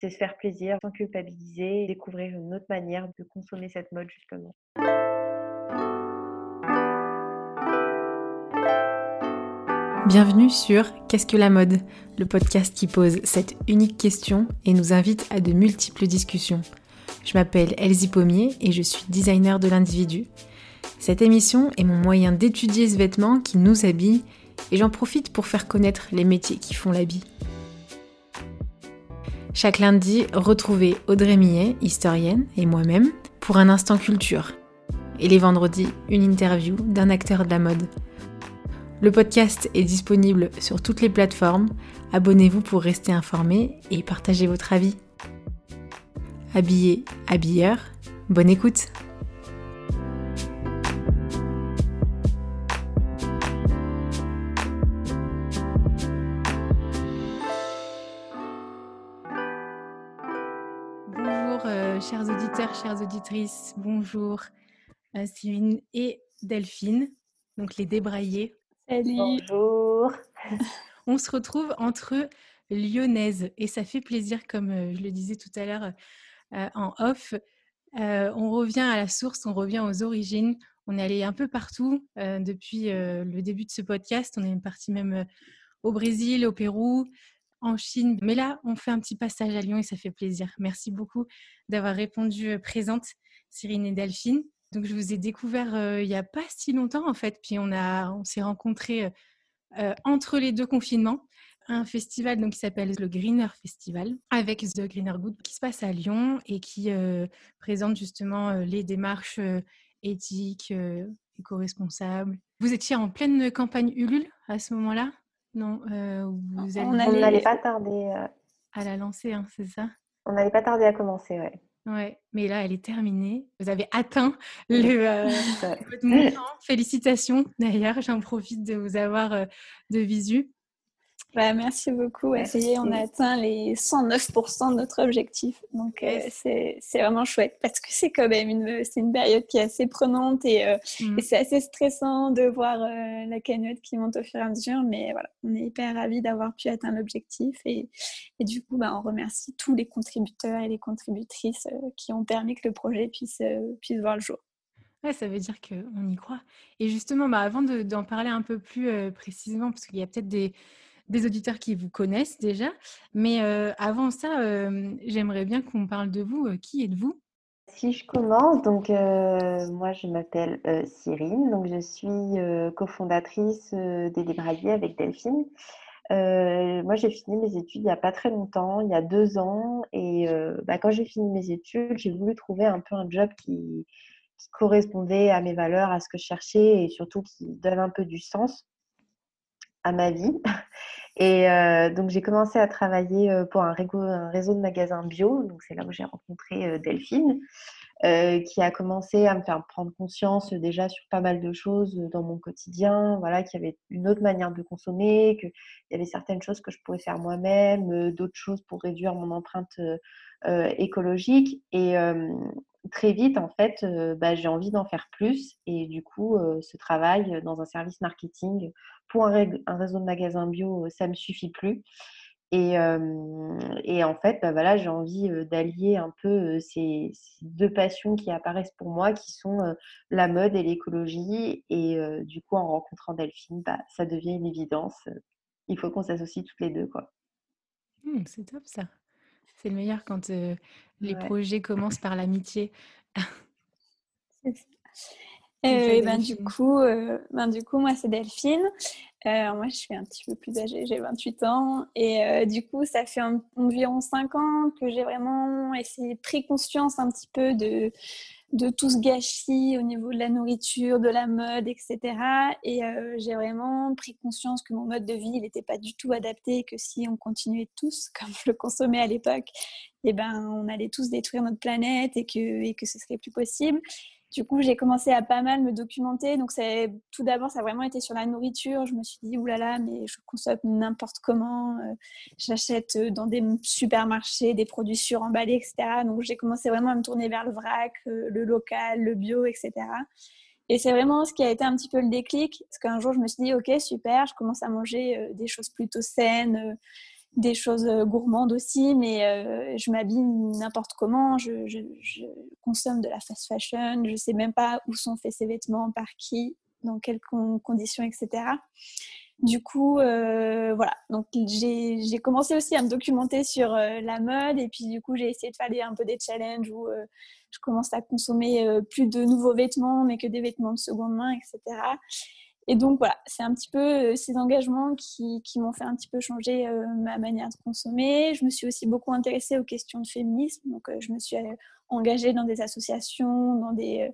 c'est se faire plaisir sans culpabiliser, découvrir une autre manière de consommer cette mode justement. Bienvenue sur Qu'est-ce que la mode? Le podcast qui pose cette unique question et nous invite à de multiples discussions. Je m'appelle Elsie Pommier et je suis designer de l'individu. Cette émission est mon moyen d'étudier ce vêtement qui nous habille et j'en profite pour faire connaître les métiers qui font l'habit. Chaque lundi, retrouvez Audrey Millet, historienne, et moi-même pour un instant culture. Et les vendredis, une interview d'un acteur de la mode. Le podcast est disponible sur toutes les plateformes. Abonnez-vous pour rester informé et partager votre avis. Habillé, habilleur, bonne écoute auditrices, bonjour euh, Céline et Delphine, donc les débraillés Bonjour. On se retrouve entre lyonnaises et ça fait plaisir, comme euh, je le disais tout à l'heure euh, en off. Euh, on revient à la source, on revient aux origines. On est allé un peu partout depuis le début de ce podcast. On est parti même au Brésil, au Pérou, en Chine. Mais là, on fait un petit passage à Lyon et ça fait plaisir. Merci beaucoup d'avoir répondu présente, Cyrine et Delphine. Donc, je vous ai découvert il n'y a pas si longtemps, en fait. Puis, on, on s'est rencontrés entre les deux confinements. Un festival donc, qui s'appelle le Greener Festival avec The Greener Good qui se passe à Lyon et qui présente justement les démarches éthiques, éco-responsables. Vous étiez en pleine campagne Ulule à ce moment-là? Non vous On n'allait pas tarder à la lancer, hein, c'est ça? On n'allait pas tarder à commencer, ouais. Ouais, mais là, elle est terminée. Vous avez atteint le euh, votre montant. Félicitations d'ailleurs, j'en profite de vous avoir euh, de visu. Bah, merci beaucoup. Essayez, on a atteint les 109% de notre objectif. Donc, euh, c'est vraiment chouette parce que c'est quand même une, une période qui est assez prenante et, euh, mm. c'est assez stressant de voir euh, la cagnotte qui monte au fur et à mesure. Mais voilà, on est hyper ravis d'avoir pu atteindre l'objectif et, et, du coup, bah, on remercie tous les contributeurs et les contributrices qui ont permis que le projet puisse, puisse voir le jour. Ouais, ça veut dire qu'on y croit. Et justement, bah, avant d'en parler un peu plus précisément, parce qu'il y a peut-être des des auditeurs qui vous connaissent déjà. Mais euh, avant ça, euh, j'aimerais bien qu'on parle de vous. Euh, qui êtes-vous? Si je commence, donc moi je m'appelle Cyrine, donc je suis cofondatrice des Débraillés avec Delphine. moi, j'ai fini mes études il n'y a pas très longtemps, il y a deux ans. Et bah, quand j'ai fini mes études, j'ai voulu trouver un peu un job qui, correspondait à mes valeurs, à ce que je cherchais et surtout qui donne un peu du sens à ma vie. Et euh, donc, j'ai commencé à travailler euh, pour un, réseau de magasins bio. Donc, c'est là où j'ai rencontré euh, qui a commencé à me faire prendre conscience déjà sur pas mal de choses dans mon quotidien. Voilà, qu'il y avait une autre manière de consommer, qu'il y avait certaines choses que je pouvais faire moi-même, d'autres choses pour réduire mon empreinte écologique. Et très vite, en fait, bah, j'ai envie d'en faire plus. Et du coup, ce travail dans un service marketing pour un, réseau de magasins bio, ça ne me suffit plus. Et, et, en fait, bah, voilà, j'ai envie d'allier un peu ces, deux passions qui apparaissent pour moi, qui sont la mode et l'écologie. Et du coup, en rencontrant Delphine, bah, ça devient une évidence. Il faut qu'on s'associe toutes les deux. quoi. Mmh, c'est top ça. C'est le meilleur quand les projets commencent par l'amitié. Et ben, du coup, ben, du coup, moi, c'est Delphine. Moi, je suis un petit peu plus âgée, j'ai 28 ans. Et du coup, ça fait environ 5 ans que j'ai vraiment essayé, pris conscience un petit peu de, de tout ce gâchis au niveau de la nourriture, de la mode, etc. Et j'ai vraiment pris conscience que mon mode de vie n'était pas du tout adapté, que si on continuait tous comme je le consommais à l'époque, eh ben, on allait tous détruire notre planète et que, et que ce serait plus possible. Du coup, j'ai commencé à pas mal me documenter. Donc, tout d'abord, ça a vraiment été sur la nourriture. Je me suis dit, oulala, mais je consomme n'importe comment. Euh, j'achète euh, dans des supermarchés des produits suremballés, etc. Donc, j'ai commencé vraiment à me tourner vers le vrac, euh, le local, le bio, etc. Et c'est vraiment ce qui a été un petit peu le déclic. Parce qu'un jour, je me suis dit, OK, super, je commence à manger des choses plutôt saines des choses gourmandes aussi, mais je m'habille n'importe comment. Je, consomme de la fast fashion. Je sais même pas où sont faits ces vêtements, par qui, dans quelles conditions, etc. Du coup, euh, voilà. Donc, j'ai commencé aussi à me documenter sur euh, la mode. Et puis, du coup, j'ai essayé de faire un peu des challenges où euh, je commence à consommer plus de nouveaux vêtements, mais que des vêtements de seconde main, etc. Et donc, voilà, c'est un petit peu ces engagements qui, m'ont fait un petit peu changer ma manière de consommer. Je me suis aussi beaucoup intéressée aux questions de féminisme. Donc, je me suis engagée dans des associations, dans des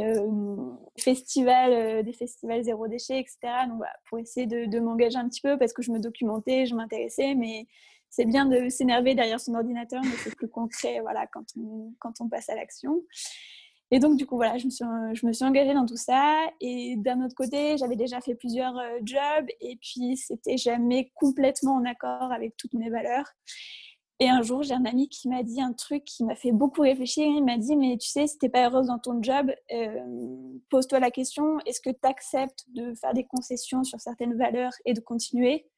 euh, festivals, euh, des festivals zéro déchet, etc. Donc, voilà, pour essayer de, m'engager un petit peu parce que je me documentais, je m'intéressais, mais c'est bien de s'énerver derrière son ordinateur, mais c'est plus concret voilà, quand on passe à l'action. Et donc, du coup, voilà, je me suis, je me suis engagée dans tout ça. Et d'un autre côté, j'avais déjà fait plusieurs euh, jobs et puis c'était jamais complètement en accord avec toutes mes valeurs. Et un jour, j'ai un ami qui m'a dit un truc qui m'a fait beaucoup réfléchir. Il m'a dit, mais tu sais, si tu n'es pas heureuse dans ton job, euh, pose-toi la question, est-ce que tu acceptes de faire des concessions sur certaines valeurs et de continuer?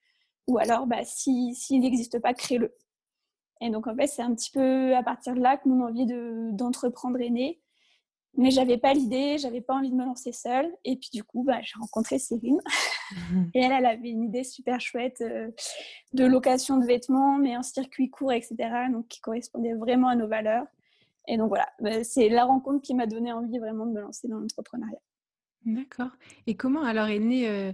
Ou alors, bah, s'il n'existe pas, crée-le. Et donc, en fait, c'est un petit peu à partir de là que mon envie d'entreprendre est née mais j'avais pas l'idée, j'avais pas envie de me lancer seule. Et puis du coup, bah, j'ai rencontré Céline. et elle, elle avait une idée super chouette euh, de location de vêtements, mais un circuit court, etc. Donc qui correspondait vraiment à nos valeurs. Et donc voilà, bah, c'est la rencontre qui m'a donné envie vraiment de me lancer dans l'entrepreneuriat. D'accord. Et comment alors est née euh,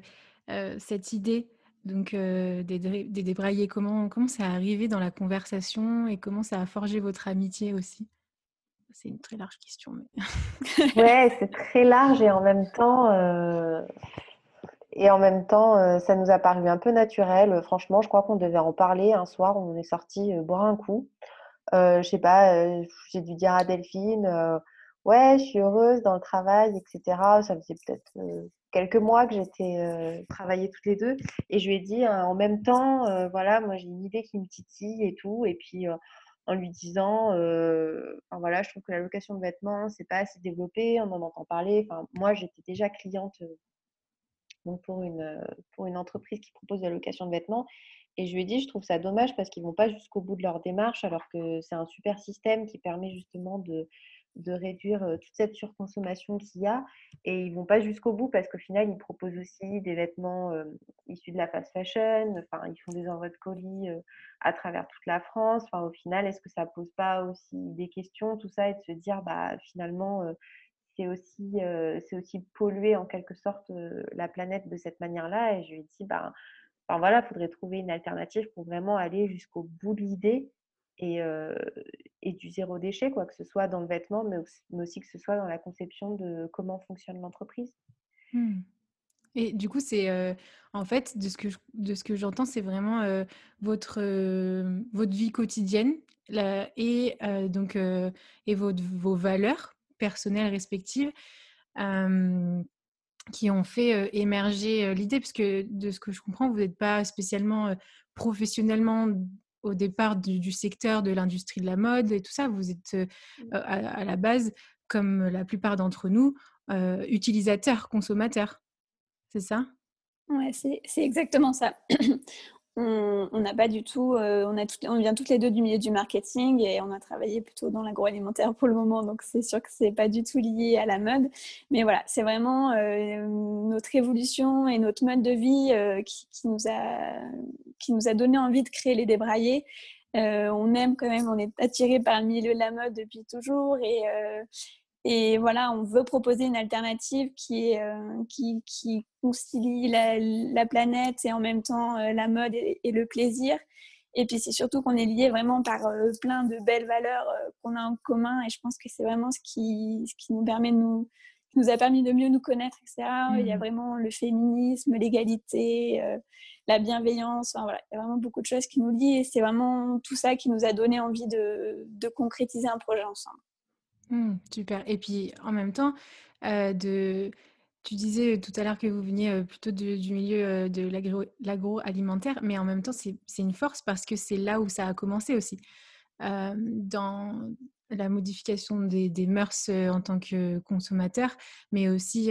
euh, cette idée donc des, des débraillés? Comment comment ça a arrivé dans la conversation et comment ça a forgé votre amitié aussi? C'est une très large question. Mais... ouais, c'est très large et en même temps, euh, et en même temps, euh, ça nous a paru un peu naturel. Franchement, je crois qu'on devait en parler un soir. On est sorti euh, boire un coup. je sais pas, j'ai dû dire à Delphine, ouais, je suis heureuse dans le travail, etc. Ça faisait peut-être quelques mois que j'étais travaillé toutes les deux, et je lui ai dit en même temps, voilà, moi j'ai une idée qui me titille et tout, et puis en lui disant, enfin, voilà, je trouve que la location de vêtements, c'est pas assez développé, on en entend parler. Enfin, moi, j'étais déjà cliente donc pour, une, pour une entreprise qui propose la location de vêtements. Et je lui ai dit, je trouve ça dommage parce qu'ils vont pas jusqu'au bout de leur démarche, alors que c'est un super système qui permet justement de, de réduire toute cette surconsommation qu'il y a. Et ils vont pas jusqu'au bout parce qu'au final, ils proposent aussi des vêtements issus de la fast fashion. Enfin, ils font des envois de colis à travers toute la France. Enfin, au final, est-ce que ça pose pas aussi des questions, tout ça, et de se dire, bah, finalement, c'est aussi, c'est aussi polluer en quelque sorte la planète de cette manière-là? Et je lui dit, bah, enfin, voilà, il faudrait trouver une alternative pour vraiment aller jusqu'au bout de l'idée et, du zéro déchet, quoi, que ce soit dans le vêtement, mais aussi, que ce soit dans la conception de comment fonctionne l'entreprise. Mmh. Et du coup, c'est en fait, de ce que, j'entends, c'est vraiment votre, votre vie quotidienne et, donc, et vos valeurs personnelles respectives qui ont fait émerger l'idée, parce que de ce que je comprends, vous n'êtes pas spécialement professionnellement au départ du, secteur de l'industrie de la mode et tout ça. Vous êtes mmh. à, la base, comme la plupart d'entre nous, utilisateurs, consommateurs. C'est ça? Ouais, c'est exactement ça. on n'a pas du tout, euh, on, vient toutes les deux du milieu du marketing et on a travaillé plutôt dans l'agroalimentaire pour le moment, donc c'est sûr que c'est pas du tout lié à la mode. Mais voilà, c'est vraiment euh, notre évolution et notre mode de vie euh, qui, nous a, qui nous a donné envie de créer les débraillés. on aime quand même, on est attiré par le milieu de la mode depuis toujours et et voilà, on veut proposer une alternative qui, euh, qui, qui concilie la, la, planète et en même temps euh, la mode et, le plaisir. Et puis c'est surtout qu'on est lié vraiment par euh, plein de belles valeurs qu'on a en commun. Et je pense que c'est vraiment ce qui, ce qui nous permet de nous, nous a permis de mieux nous connaître, etc. Il y a mmh. vraiment le féminisme, l'égalité, la bienveillance. Enfin, voilà, il y a vraiment beaucoup de choses qui nous lient et c'est vraiment tout ça qui nous a donné envie de, de concrétiser un projet ensemble. Mmh, super. Et puis en même temps, tu disais tout à l'heure que vous veniez plutôt du milieu de l'agroalimentaire, mais en même temps, c'est une force parce que c'est là où ça a commencé aussi. dans la modification des, mœurs en tant que consommateur, mais aussi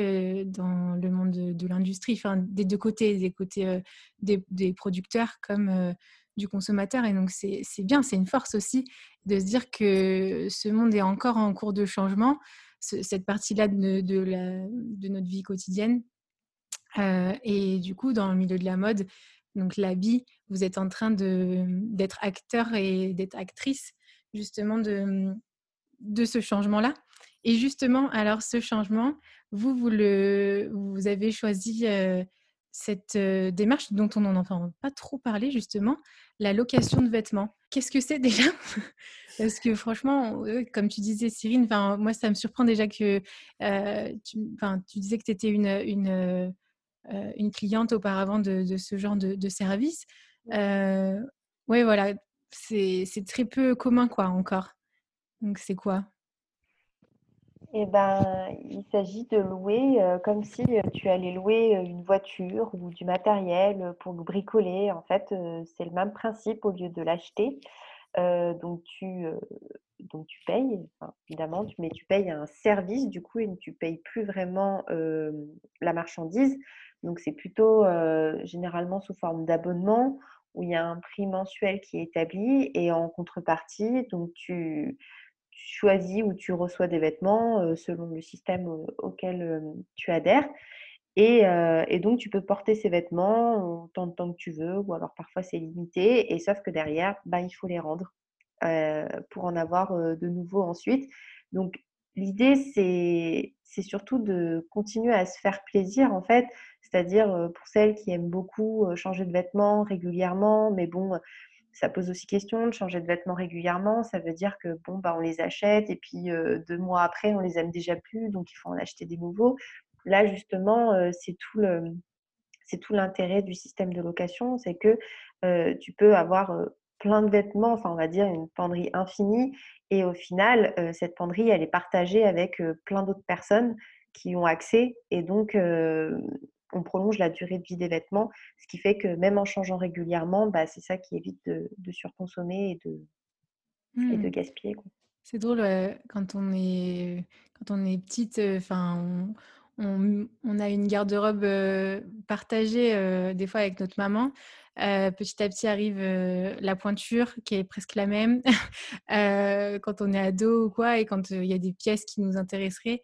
dans le monde de, l'industrie, enfin des deux côtés, des côtés des producteurs comme du consommateur. Et donc, c'est bien, c'est une force aussi de se dire que ce monde est encore en cours de changement, cette partie-là de, de, notre vie quotidienne. Euh, et du coup, dans le milieu de la mode, donc l'habit, vous êtes en train d'être acteur et d'être actrice justement de, de ce changement-là. Et justement, alors ce changement, vous, vous, le, vous avez choisi euh, cette euh, démarche dont on n'en entend pas trop parler, justement, la location de vêtements. Qu'est-ce que c'est déjà? Parce que franchement, comme tu disais, Cyrine, moi, ça me surprend déjà que euh, tu, tu, disais que tu étais une, une, une, cliente auparavant de, ce genre de, de service. oui, voilà, c'est très peu commun, quoi, encore. Donc, c'est quoi? Eh ben, il s'agit de louer euh, comme si euh, tu allais louer euh, une voiture ou du matériel pour le bricoler. En fait, c'est le même principe au lieu de l'acheter. donc, tu, donc tu payes, évidemment, mais tu payes un service du coup et tu payes plus vraiment la marchandise. Donc, c'est plutôt généralement sous forme d'abonnement où il y a un prix mensuel qui est établi et en contrepartie, donc tu choisis ou tu reçois des vêtements euh, selon le système auquel euh, tu adhères. Et, euh, donc, tu peux porter ces vêtements autant de temps que tu veux, ou alors parfois c'est limité, et sauf que derrière, bah, il faut les rendre pour en avoir de nouveau ensuite. Donc, l'idée, c'est surtout de continuer à se faire plaisir, en fait, c'est-à-dire pour celles qui aiment beaucoup changer de vêtements régulièrement, mais bon, ça pose aussi question de changer de vêtements régulièrement. Ça veut dire que bon, bah, on les achète et puis deux mois après, on les aime déjà plus, donc il faut en acheter des nouveaux. Là, justement, c'est tout le, c'est tout l'intérêt du système de location, c'est que tu peux avoir plein de vêtements, enfin on va dire une penderie infinie, et au final, cette penderie, elle est partagée avec plein d'autres personnes qui ont accès, et donc on prolonge la durée de vie des vêtements, ce qui fait que même en changeant régulièrement, bah, c'est ça qui évite de, surconsommer et de, et de mmh. gaspiller. C'est drôle, quand, on est, quand on est petite, enfin, on, on, a une garde-robe partagée des fois avec notre maman. petit à petit arrive la pointure qui est presque la même quand on est ado ou quoi, et quand il y a des pièces qui nous intéresseraient,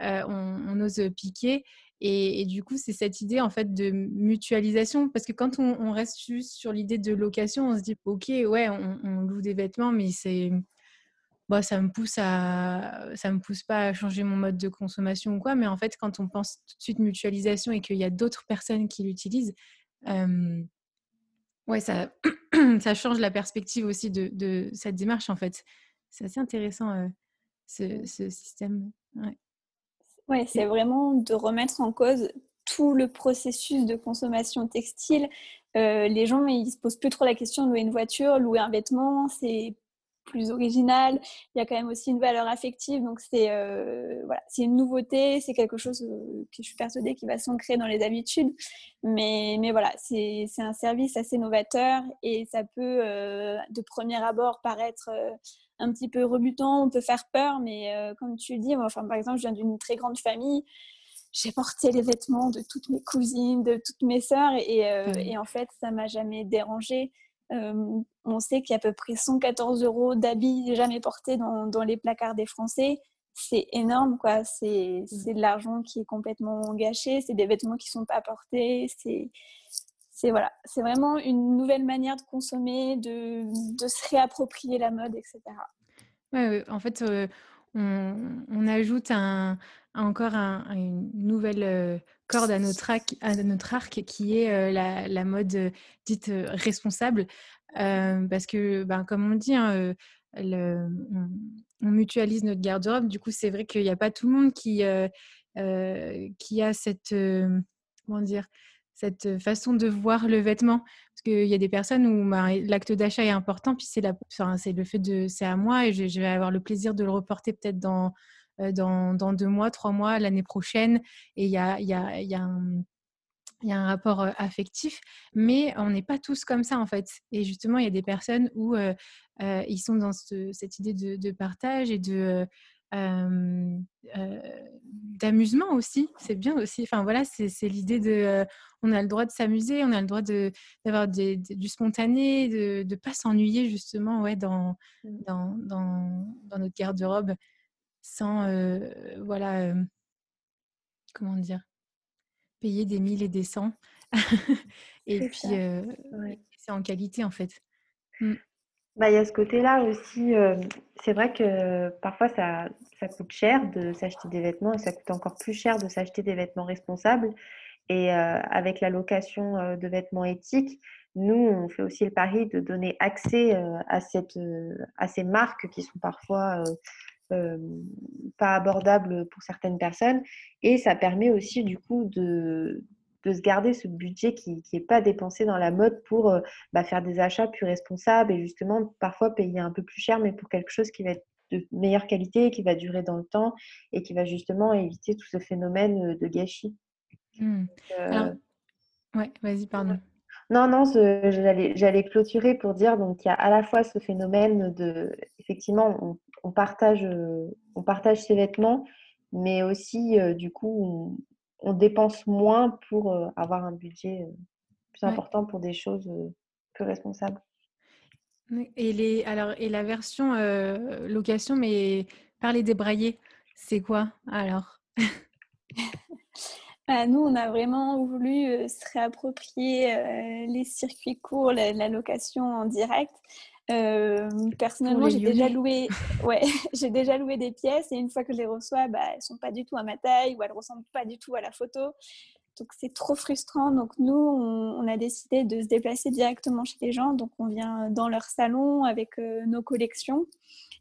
on, on, ose piquer. Et, du coup, c'est cette idée en fait de mutualisation, parce que quand on, reste juste sur l'idée de location, on se dit ok, ouais, on, loue des vêtements, mais c'est bah, ça me pousse à ça me pousse pas à changer mon mode de consommation ou quoi. Mais en fait, quand on pense tout de suite mutualisation et qu'il y a d'autres personnes qui l'utilisent, ouais, ça ça change la perspective aussi de, cette démarche en fait. C'est assez intéressant ce, ce, système. Oui, c'est vraiment de remettre en cause tout le processus de consommation textile. Euh, les gens, ils se posent plus trop la question de louer une voiture, louer un vêtement, c'est plus original. Il y a quand même aussi une valeur affective, donc c'est euh, voilà, c'est une nouveauté, c'est quelque chose euh, que je suis persuadée qui va s'ancrer dans les habitudes. Mais, mais voilà, c'est un service assez novateur et ça peut de premier abord paraître un petit peu rebutant, on peut faire peur, mais euh, comme tu dis, moi, enfin, par exemple, je viens d'une très grande famille. J'ai porté les vêtements de toutes mes cousines, de toutes mes sœurs, et, euh, et en fait, ça m'a jamais dérangé. Euh, on sait qu'il y a à peu près 114 euros d'habits jamais portés dans, dans, les placards des Français. C'est énorme, quoi. C'est mmh. de l'argent qui est complètement gâché. C'est des vêtements qui sont pas portés. C'est voilà, c'est vraiment une nouvelle manière de consommer, de, de se réapproprier la mode, etc. Ouais, en fait, euh, on, ajoute un, encore une nouvelle euh, corde à notre, arc, à notre arc qui est euh, la, mode dite responsable. parce que, ben, comme on dit, hein, on, mutualise notre garde-robe. Du coup, c'est vrai qu'il n'y a pas tout le monde qui, qui a cette, comment dire, cette façon de voir le vêtement. Parce qu'il y a des personnes où bah, l'acte d'achat est important, puis c'est le fait de c'est à moi et je, vais avoir le plaisir de le reporter peut-être dans, deux mois, trois mois, l'année prochaine. Et il y a, un, rapport affectif, mais on n'est pas tous comme ça en fait. Et justement, il y a des personnes où ils sont dans cette idée de, partage et de d'amusement aussi. C'est bien aussi. Enfin voilà, c'est l'idée de, on a le droit de s'amuser, on a le droit d'avoir du spontané, de ne pas s'ennuyer justement ouais, dans, mmh. dans, dans, dans notre garde-robe sans, voilà, comment dire, payer des mille et des cents. et puis, c'est en qualité en fait. Mmh. Bah, il y a ce côté-là aussi. c'est vrai que parfois ça, coûte cher de s'acheter des vêtements et ça coûte encore plus cher de s'acheter des vêtements responsables. Et avec la location de vêtements éthiques, nous, on fait aussi le pari de donner accès à, à ces marques qui sont parfois pas abordables pour certaines personnes. Et ça permet aussi du coup de, de se garder ce budget qui n'est pas dépensé dans la mode pour euh, bah, faire des achats plus responsables et justement parfois payer un peu plus cher, mais pour quelque chose qui va être de meilleure qualité, qui va durer dans le temps et qui va justement éviter tout ce phénomène euh, de gâchis. Mmh. Euh, ouais, vas-y, pardon. Non, non, j'allais clôturer pour dire donc il y a à la fois ce phénomène de effectivement on, partage on partage ses vêtements, mais aussi du coup on dépense moins pour euh, avoir un budget euh, plus important pour des choses euh, plus responsables. Et, les, alors, et la version location, mais par les débraillés, c'est quoi alors? Bah, Nous, on a vraiment voulu se réapproprier les circuits courts, la, location en direct. Personnellement, j'ai déjà loué, ouais, j'ai déjà loué des pièces et une fois que je les reçois, bah, elles sont pas du tout à ma taille ou elles ressemblent pas du tout à la photo. Donc c'est trop frustrant. Donc nous, on, a décidé de se déplacer directement chez les gens. Donc on vient dans leur salon avec nos collections.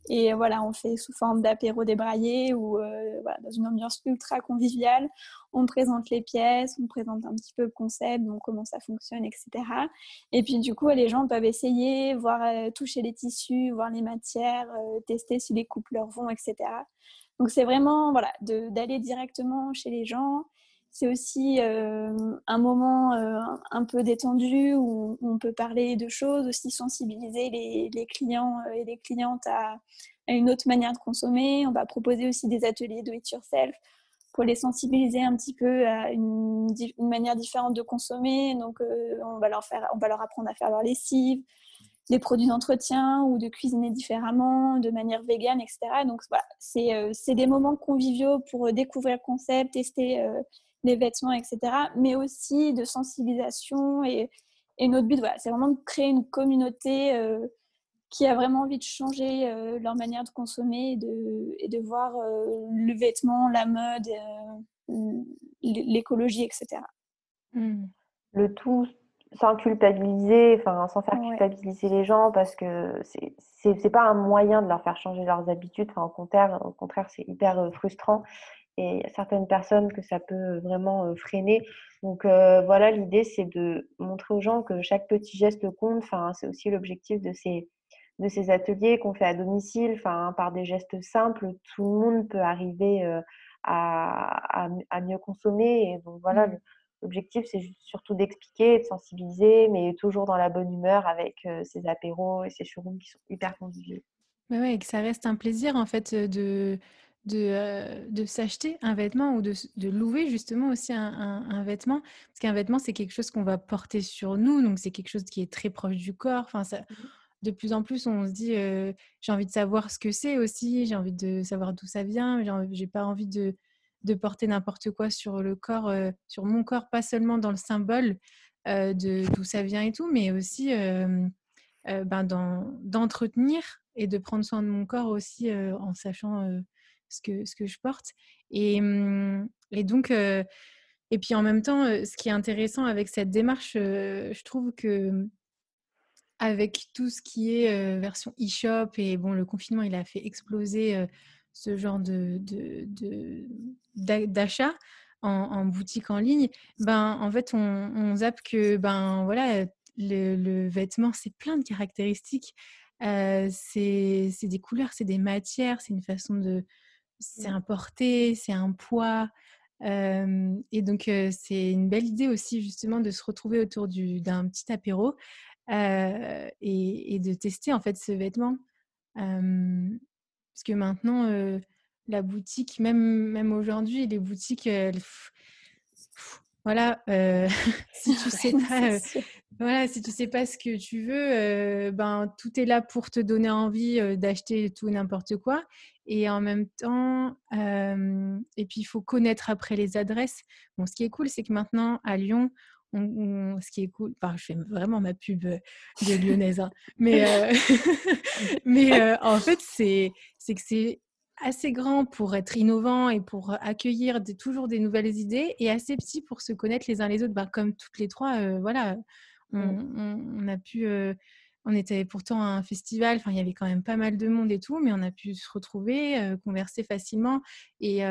Et voilà, on fait sous forme d'apéro débraillé ou euh, dans une ambiance ultra conviviale. On présente les pièces, on présente un petit peu le concept, comment ça fonctionne, etc. Et puis du coup, les gens peuvent essayer, voir, euh, toucher les tissus, voir les matières, euh, tester si les coupes leur vont, etc. Donc c'est vraiment voilà, d'aller directement chez les gens c'est aussi un moment un peu détendu où on peut parler de choses, aussi sensibiliser les, clients et les clientes à, une autre manière de consommer. On va proposer aussi des ateliers do it yourself pour les sensibiliser un petit peu à une, manière différente de consommer. Donc, on, va leur faire, on va leur apprendre à faire leur lessive, des produits d'entretien ou de cuisiner différemment, de manière végane, etc. Donc, voilà, c'est des moments conviviaux pour découvrir le concept, tester les vêtements, etc., mais aussi de sensibilisation. Et, notre but, voilà, c'est vraiment de créer une communauté euh, qui a vraiment envie de changer euh, leur manière de consommer et de, et de voir euh, le vêtement, la mode, l'écologie, etc. Hmm. Le tout sans culpabiliser, enfin sans faire culpabiliser les gens parce que c'est c'est pas un moyen de leur faire changer leurs habitudes. Enfin, au contraire, au contraire, c'est hyper frustrant et certaines personnes que ça peut vraiment freiner. Donc voilà, l'idée c'est de montrer aux gens que chaque petit geste compte. Enfin, c'est aussi l'objectif de ces, de ces ateliers qu'on fait à domicile. Enfin, par des gestes simples, tout le monde peut arriver à, à, mieux consommer. Et donc voilà, mmh. l'objectif c'est surtout d'expliquer, de sensibiliser, mais toujours dans la bonne humeur avec ces apéros et ces showrooms qui sont hyper conviviaux. Mais ouais, et que ça reste un plaisir en fait de de, de s'acheter un vêtement ou de, de, louer justement aussi un, un, vêtement. Parce qu'un vêtement, c'est quelque chose qu'on va porter sur nous, donc c'est quelque chose qui est très proche du corps. Enfin, ça, mmh de plus en plus, on se dit, j'ai envie de savoir ce que c'est aussi, j'ai envie de savoir d'où ça vient, j'ai pas envie de, de porter n'importe quoi sur le corps, sur mon corps, pas seulement dans le symbole de d'où ça vient et tout, mais aussi ben, d'entretenir et de prendre soin de mon corps aussi en sachant ce que, ce que je porte. Et, mmh, et donc, et puis en même temps, ce qui est intéressant avec cette démarche, je trouve que mmh, avec tout ce qui est version e-shop et bon, le confinement, il a fait exploser ce genre de, d'achat en, boutique en ligne. Ben, en fait, on, on zappe que ben voilà, le, le vêtement, c'est plein de caractéristiques. c'est des couleurs, c'est des matières, c'est une façon de, c'est mmh. un porté, c'est un poids. et donc, c'est une belle idée aussi, justement, de se retrouver autour d'un petit apéro et, de tester, en fait, ce vêtement. parce que maintenant, la boutique, même, même aujourd'hui, les boutiques, voilà, si tu sais pas, voilà, si tu sais pas ce que tu veux, ben tout est là pour te donner envie d'acheter tout n'importe quoi. Et en même temps, et puis il faut connaître après les adresses. Bon, ce qui est cool, c'est que maintenant à Lyon, ce qui est cool, enfin, je fais vraiment ma pub de lyonnaise, hein, mais, mais en fait, c'est que c'est assez grand pour être innovant et pour accueillir toujours des nouvelles idées et assez petit pour se connaître les uns les autres. Bah, comme toutes les trois, voilà, mmh. on, a pu. On était pourtant à un festival, enfin, il y avait quand même pas mal de monde et tout, mais on a pu se retrouver, converser facilement et,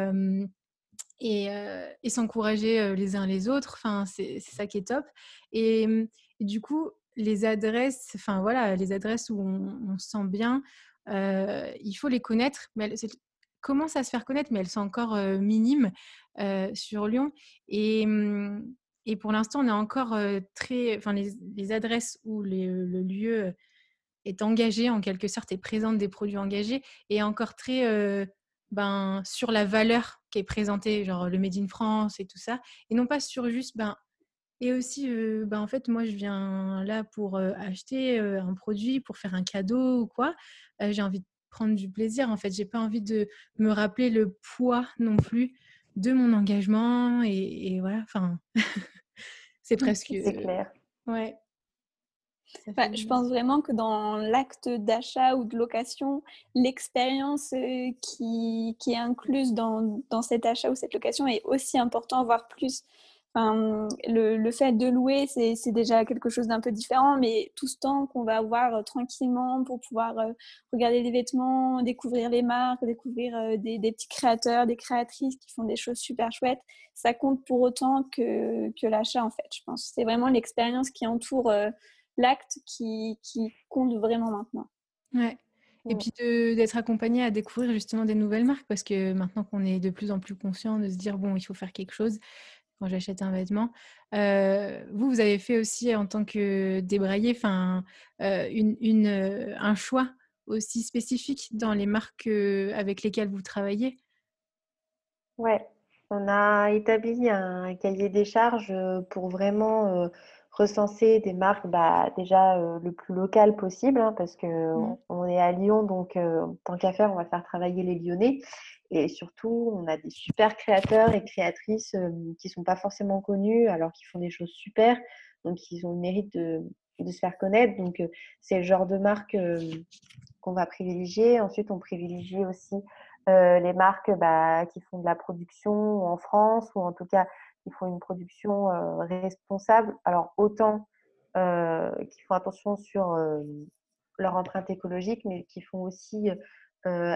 et, s'encourager les uns les autres. Enfin, c'est ça qui est top. Et, du coup, les adresses, enfin voilà, les adresses où on, se sent bien, euh, il faut les connaître. Mais elles, à se faire connaître, mais elles sont encore euh, minimes euh, sur Lyon. Et pour l'instant, on est encore très. Enfin, les, adresses où le lieu est engagé, en quelque sorte, et présente des produits engagés, est encore très. ben, sur la valeur qui est présentée, genre le Made in France et tout ça, et non pas sur juste ben, et aussi, ben, en fait, moi, je viens là pour acheter un produit, pour faire un cadeau ou quoi. j'ai envie de prendre du plaisir. En fait, j'ai pas envie de me rappeler le poids non plus de mon engagement. Et, voilà, enfin, c'est presque. C'est clair. Ouais. Bah, je pense vraiment que dans l'acte d'achat ou de location, l'expérience qui, qui, est incluse dans, dans, cet achat ou cette location est aussi important, voire plus le, fait de louer, c'est déjà quelque chose d'un peu différent, mais tout ce temps qu'on va avoir euh, tranquillement pour pouvoir euh, regarder les vêtements, découvrir les marques, découvrir euh, des, petits créateurs, des créatrices qui font des choses super chouettes, ça compte pour autant que, que l'achat, en fait, je pense. C'est vraiment l'expérience qui entoure l'acte qui, qui, compte vraiment maintenant. Ouais. Et puis d'être accompagné à découvrir justement des nouvelles marques, parce que maintenant qu'on est de plus en plus conscient de se dire, bon, il faut faire quelque chose, quand j'achète un vêtement. vous, vous avez fait aussi en tant que débraillé enfin, une, une, un choix aussi spécifique dans les marques avec lesquelles vous travaillez? Ouais, on a établi un cahier des charges pour vraiment recenser des marques bah, déjà le plus local possible, hein, parce qu'on mmh. on est à Lyon, donc tant qu'à faire, on va faire travailler les Lyonnais. Et surtout, on a des super créateurs et créatrices qui ne sont pas forcément connus alors qu'ils font des choses super. Donc, ils ont le mérite de, de se faire connaître. Donc, c'est le genre de marque qu'on va privilégier. Ensuite, on privilégie aussi les marques bah, qui font de la production en France ou en tout cas qui font une production responsable. Alors, autant qui font attention sur leur empreinte écologique, mais qui font aussi euh,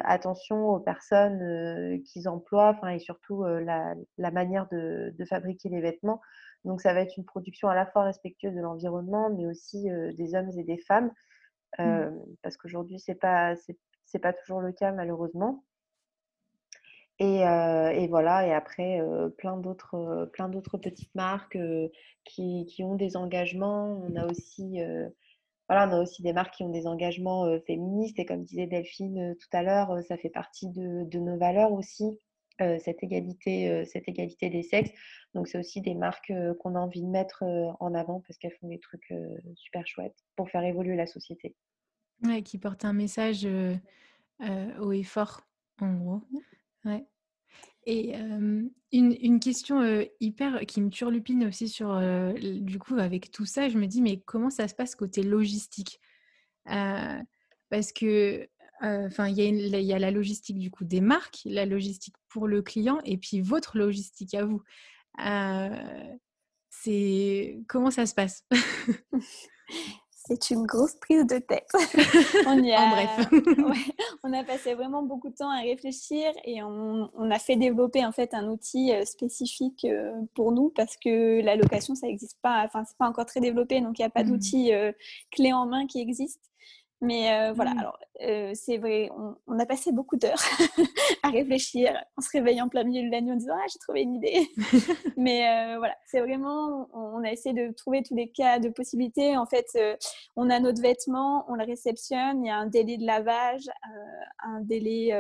attention aux personnes euh, qu'ils emploient et surtout euh, la, manière de, fabriquer les vêtements. Donc ça va être une production à la fois respectueuse de l'environnement, mais aussi des hommes et des femmes, mmh. parce qu'aujourd'hui c'est pas c'est pas toujours le cas malheureusement. Et, et voilà, et après plein d'autres plein d'autres petites marques qui, qui, ont des engagements. On a aussi voilà, on a aussi des marques qui ont des engagements féministes et comme disait Delphine tout à l'heure, ça fait partie de, nos valeurs aussi, cette, égalité, cette égalité des sexes. Donc c'est aussi des marques qu'on a envie de mettre en avant parce qu'elles font des trucs super chouettes pour faire évoluer la société. Ouais, qui portent un message haut et fort, en gros. Mmh. Ouais. Et une, question hyper qui me turlupine aussi sur du coup avec tout ça, je me dis mais comment ça se passe côté logistique? Parce que enfin il y, y, a la logistique du coup des marques, la logistique pour le client et puis votre logistique à vous. c'est comment ça se passe? c'est une grosse prise de tête. on y a, en bref. on a passé vraiment beaucoup de temps à réfléchir et on, a fait développer en fait un outil euh, spécifique euh, pour nous parce que la location ça n'existe pas, enfin c'est pas encore très développé donc il n'y a pas mmh. d'outil euh, clé en main qui existe. Mais euh, voilà, mmh. alors euh, c'est vrai, on, a passé beaucoup d'heures à réfléchir en se réveillant en plein milieu de la nuit en disant Ah, j'ai trouvé une idée. Mais euh, voilà, c'est vraiment, on, a essayé de trouver tous les cas de possibilités. En fait, on a notre vêtement, on le réceptionne, il y a un délai de lavage, un délai,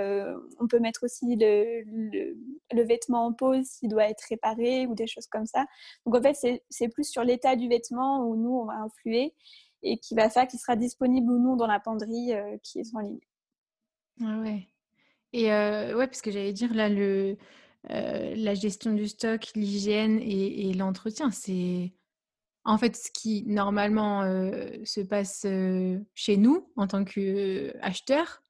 on peut mettre aussi le, le, le, vêtement en pause s'il doit être réparé ou des choses comme ça. Donc en fait, c'est plus sur l'état du vêtement où nous, on va influer et qui va faire qu'il sera disponible ou non dans la penderie euh, qui est en ligne. Ah ouais. Et euh, ouais, parce que j'allais dire là, le, euh, la gestion du stock, l'hygiène et, l'entretien, c'est en fait ce qui normalement se passe chez nous en tant qu'acheteur.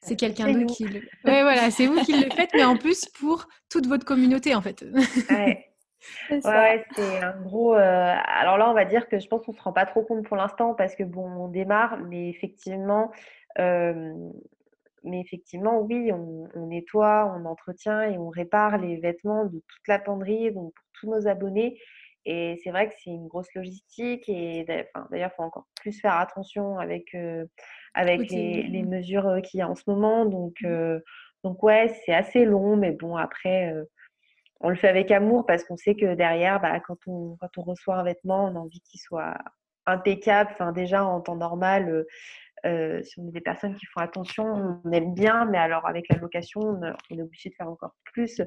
C'est quelqu'un d'autre qui le. Ouais, voilà, c'est vous qui le faites, mais en plus pour toute votre communauté en fait. Ouais. Ouais, c'est un gros. Euh, alors là, on va dire que je pense qu'on se rend pas trop compte pour l'instant parce que bon, on démarre, mais effectivement, euh, mais effectivement, oui, on, nettoie, on entretient et on répare les vêtements de toute la penderie, donc pour tous nos abonnés. Et c'est vrai que c'est une grosse logistique et d'ailleurs, il faut encore plus faire attention avec, euh, avec les, les, mesures qu'il y a en ce moment. Donc, mmh. donc ouais, c'est assez long, mais bon, après on le fait avec amour parce qu'on sait que derrière, bah, quand, on, reçoit un vêtement, on a envie qu'il soit impeccable. Enfin, déjà, en temps normal, euh, euh, si on est des personnes qui font attention, on aime bien, mais alors avec la location, on, est obligé de faire encore plus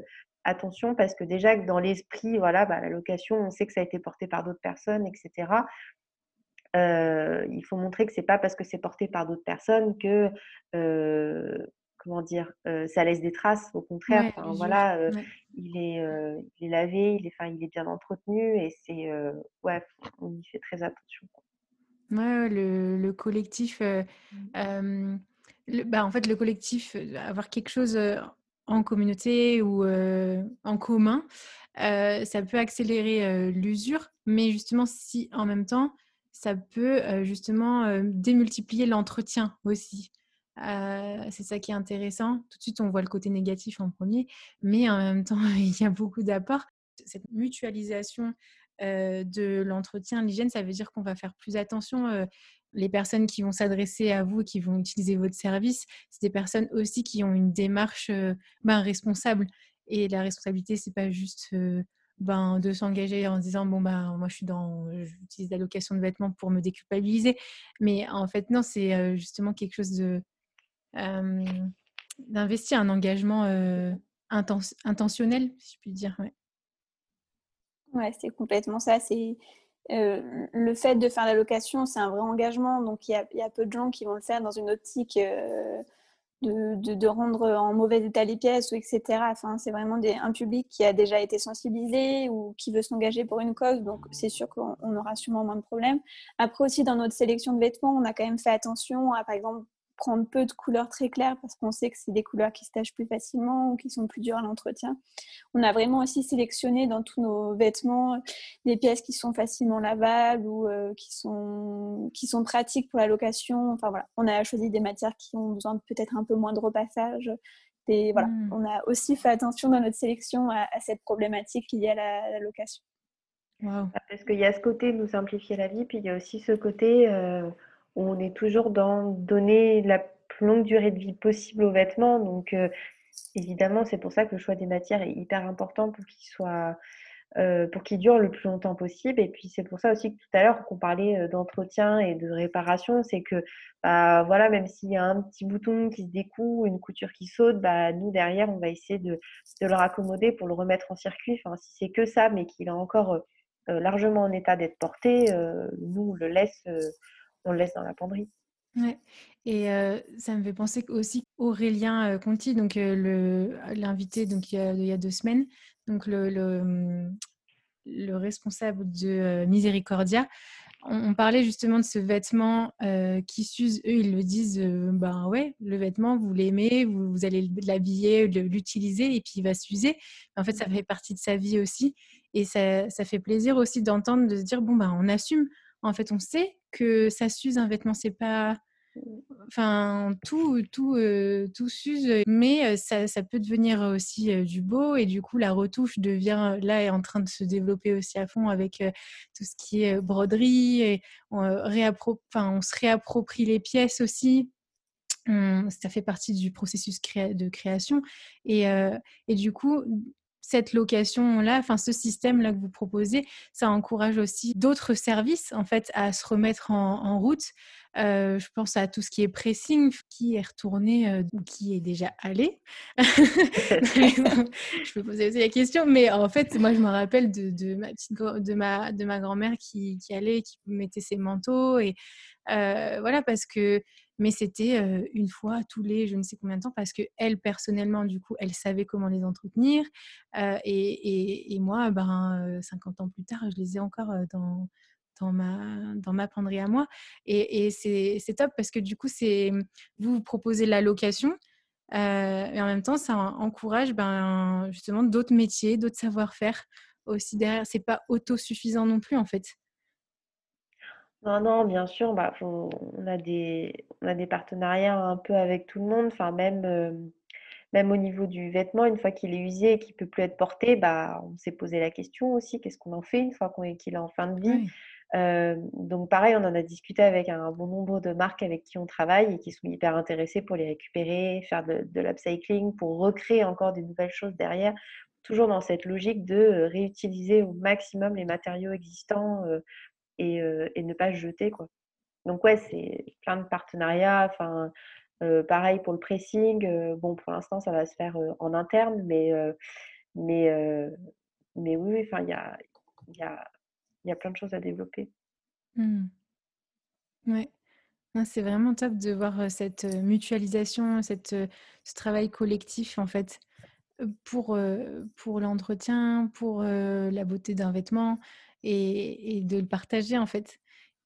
attention parce que déjà, dans l'esprit, voilà, bah, la location, on sait que ça a été porté par d'autres personnes, etc. Euh, il faut montrer que c'est pas parce que c'est porté par d'autres personnes que comment dire, ça laisse des traces. Au contraire, voilà, il, est, il est lavé, il est, il est bien entretenu et c'est, ouais, on y fait très attention. Ouais, le, collectif, mmh. bah, en fait, le collectif, avoir quelque chose en communauté ou en commun, ça peut accélérer l'usure, mais justement, si en même temps, ça peut justement démultiplier l'entretien aussi c'est ça qui est intéressant. Tout de suite, on voit le côté négatif en premier, mais en même temps, il y a beaucoup d'apports. Cette mutualisation de l'entretien, l'hygiène, ça veut dire qu'on va faire plus attention. les personnes qui vont s'adresser à vous, qui vont utiliser votre service, c'est des personnes aussi qui ont une démarche ben, responsable. Et la responsabilité, c'est pas juste ben, de s'engager en se disant bon ben moi je suis dans j'utilise la location de vêtements pour me déculpabiliser mais en fait non c'est justement quelque chose de d'investir un engagement intentionnel, si je puis dire. Ouais, c'est complètement ça. C'est le fait de faire la location, c'est un vrai engagement. Donc il y, a, peu de gens qui vont le faire dans une optique de, de, rendre en mauvais état les pièces ou etc. Enfin, c'est vraiment un public qui a déjà été sensibilisé ou qui veut s'engager pour une cause. Donc c'est sûr qu'on aura sûrement moins de problèmes. Après aussi dans notre sélection de vêtements, on a quand même fait attention à par exemple prendre peu de couleurs très claires parce qu'on sait que c'est des couleurs qui se tachent plus facilement ou qui sont plus dures à l'entretien. On a vraiment aussi sélectionné dans tous nos vêtements des pièces qui sont facilement lavables ou euh, qui, sont, qui sont pratiques pour la location. Enfin voilà, on a choisi des matières qui ont besoin peut-être un peu moins de repassage. Et voilà, hmm. on a aussi fait attention dans notre sélection à, cette problématique liée à la, location. Parce qu'il y a ce côté nous simplifier la vie, puis il y a aussi ce côté euh, on est toujours dans donner la plus longue durée de vie possible aux vêtements. Donc, euh, évidemment, c'est pour ça que le choix des matières est hyper important pour qu'ils soient. Euh, pour qu'ils durent le plus longtemps possible. Et puis c'est pour ça aussi que tout à l'heure qu'on parlait euh, d'entretien et de réparation, c'est que bah, voilà, même s'il y a un petit bouton qui se découle, une couture qui saute, bah, nous derrière on va essayer de, le raccommoder pour le remettre en circuit. Enfin, si c'est que ça, mais qu'il est encore largement en état d'être porté, nous le laisse on le laisse dans la penderie. Ouais. Et ça me fait penser aussi Aurélien Conti, donc l'invité donc il y, a, deux semaines, donc le, le, responsable de Miséricordia. On, parlait justement de ce vêtement qui s'use. Eux, ils le disent, ben ouais, le vêtement, vous l'aimez, vous, vous, allez l'habiller, l'utiliser, et puis il va s'user. En fait, ça fait partie de sa vie aussi, et ça, ça fait plaisir aussi d'entendre, de se dire bon ben on assume. En fait, on sait que ça s'use un vêtement, c'est pas enfin tout tout tout s'use mais ça, ça, peut devenir aussi du beau et du coup la retouche devient là est en train de se développer aussi à fond avec tout ce qui est broderie et on, on se réapproprie les pièces aussi. Ça fait partie du processus de création et, et du coup cette location-là, enfin ce système-là que vous proposez, ça encourage aussi d'autres services en fait à se remettre en, route. Euh, je pense à tout ce qui est pressing, qui est retourné euh, ou qui est déjà allé. je peux poser aussi la question, mais en fait, moi je me rappelle de, ma de ma de ma grand-mère qui, qui allait, qui mettait ses manteaux et euh, voilà parce que mais c'était une fois tous les je ne sais combien de temps parce que elle personnellement du coup elle savait comment les entretenir et, et, moi ben 50 ans plus tard je les ai encore dans dans ma dans ma penderie à moi et, et c'est top parce que du coup c'est vous proposez la location et en même temps ça encourage ben justement d'autres métiers d'autres savoir-faire aussi derrière. C'est pas autosuffisant non plus en fait non, non, bien sûr, bah, on a des on a des partenariats un peu avec tout le monde, enfin même, euh, même au niveau du vêtement, une fois qu'il est usé et qu'il peut plus être porté, bah, on s'est posé la question aussi: «Qu'est-ce qu'on en fait une fois qu'on qu'il est en fin de vie?» Euh, donc pareil, on en a discuté avec un bon nombre de marques avec qui on travaille et qui sont hyper intéressés pour les récupérer, faire de de l'upcycling, pour recréer encore des nouvelles choses derrière. Toujours dans cette logique de, euh, réutiliser au maximum les matériaux existants, et, ne pas jeter. Quoi. Donc ouais, c'est plein de partenariats. Enfin, pareil pour le pressing. bon, pour l'instant, ça va se faire en interne, mais, mais, mais oui, enfin, il y a, y, a, y a plein de choses à développer. Mmh. Ouais. C'est vraiment top de voir cette mutualisation, cette, ce travail collectif en fait pour, pour l'entretien, pour la beauté d'un vêtement et, de le partager en fait.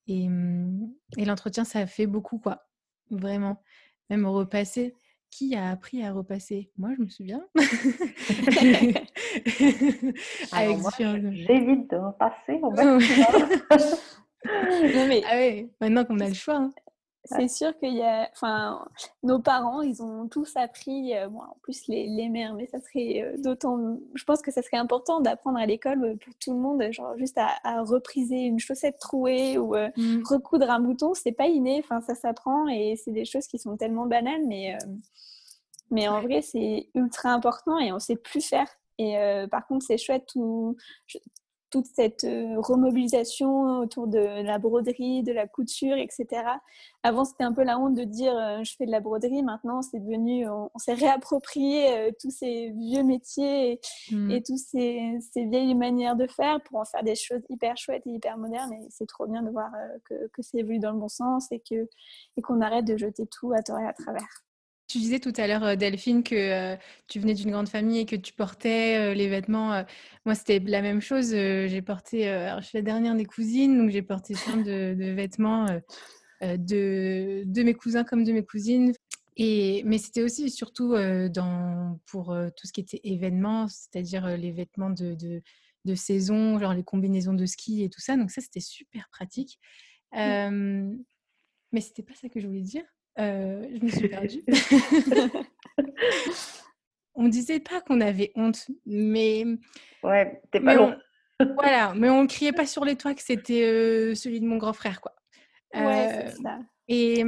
Et, mmh, et l'entretien, ça fait beaucoup quoi, vraiment. Même repasser. Qui a appris à repasser? Moi, je me souviens. j'évite de repasser. non, mais... Ah ouais, maintenant qu'on a le choix. Hein. C'est sûr qu'il y a, enfin, nos parents, ils ont tous appris, euh, en plus les, les, mères, mais ça serait euh, d'autant, je pense que ça serait important d'apprendre à l'école euh, pour tout le monde, genre juste à, repriser une chaussette trouée ou mmh. recoudre un bouton, c'est pas inné, enfin, ça s'apprend et c'est des choses qui sont tellement banales, mais, mais en vrai, c'est ultra important et on sait plus faire. Et par contre, c'est chouette, tout, toute cette euh, remobilisation autour de la broderie, de la couture, etc. Avant, c'était un peu la honte de dire euh, je fais de la broderie. Maintenant, c'est devenu, on, s'est réapproprié euh, tous ces vieux métiers et, mmh. toutes ces, vieilles manières de faire pour en faire des choses hyper chouettes et hyper modernes. Et c'est trop bien de voir que, que c'est évolue dans le bon sens et que et qu'on arrête de jeter tout à tort et à travers. Tu disais tout à l'heure, euh, Delphine, que euh, tu venais d'une grande famille et que tu portais euh, les vêtements. moi, c'était la même chose. j'ai porté, je suis la dernière des cousines, donc j'ai porté plein de, vêtements de, de, mes cousins comme de mes cousines. Et, mais c'était aussi surtout dans, pour tout ce qui était événements, c'est-à-dire les vêtements de, de, de, saison, genre les combinaisons de ski et tout ça. Donc ça, c'était super pratique. Mmh. mais c'était pas ça que je voulais dire. Euh, je me suis perdue. on disait pas qu'on avait honte, mais. Ouais, t'es pas long. voilà, mais on ne criait pas sur les toits que c'était euh, celui de mon grand frère, quoi. Ouais, c'est euh, ça. Et,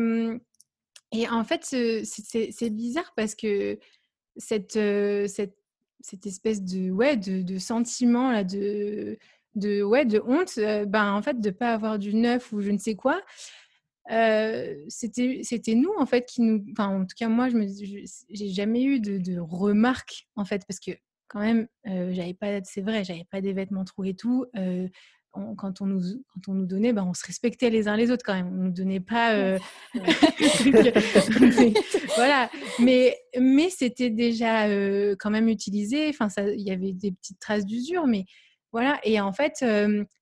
et en fait, c'est bizarre parce que cette, cette, cette espèce de, ouais, de, de sentiment là, de, de, ouais, de honte, ben, en fait, de ne pas avoir du neuf ou je ne sais quoi, c'était nous en fait qui nous enfin en tout cas moi je me j'ai jamais eu de, de, remarques en fait parce que quand même j'avais pas c'est vrai j'avais pas des vêtements troués et tout quand on nous quand on nous donnait ben on se respectait les uns les autres quand même. On nous donnait pas voilà. Mais mais c'était déjà quand même utilisé. Enfin ça il y avait des petites traces d'usure mais voilà, et en fait,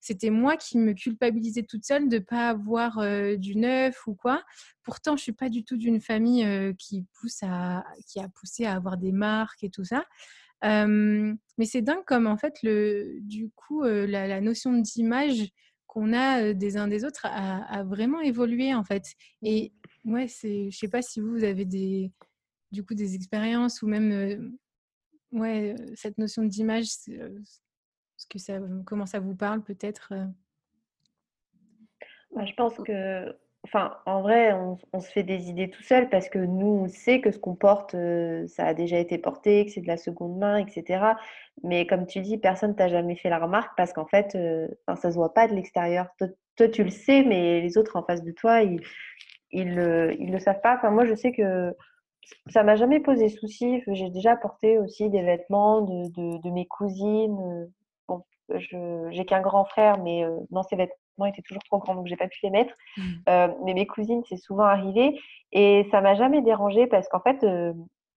c'était moi qui me culpabilisais toute seule de ne pas avoir du neuf ou quoi. Pourtant, je ne suis pas du tout d'une famille qui, pousse à, qui a poussé à avoir des marques et tout ça. mais c'est dingue comme, en fait, le, du coup, la, notion d'image qu'on a des uns des autres a, vraiment évolué, en fait. Et ouais, je sais pas si vous, avez des, du coup, des expériences ou même, ouais, cette notion d'image, ce que ça, comment ça vous parle peut-être bah, Je pense que Enfin, en vrai, on, se fait des idées tout seul parce que nous, on sait que ce qu'on porte, euh, ça a déjà été porté, que c'est de la seconde main, etc. Mais comme tu dis, personne t'a jamais fait la remarque parce qu'en fait, euh, ça se voit pas de l'extérieur. Toi, tu le sais, mais les autres en face de toi, ils, ils, le, le savent pas. Enfin, moi, je sais que ça m'a jamais posé souci. J'ai déjà porté aussi des vêtements de, de, mes cousines. Bon, j'ai qu'un grand frère, mais euh, dans ses vêtements étaient toujours trop grands, donc j'ai pas pu les mettre. Mmh. Euh, mais mes cousines, c'est souvent arrivé et ça m'a jamais dérangé parce qu'en fait, euh,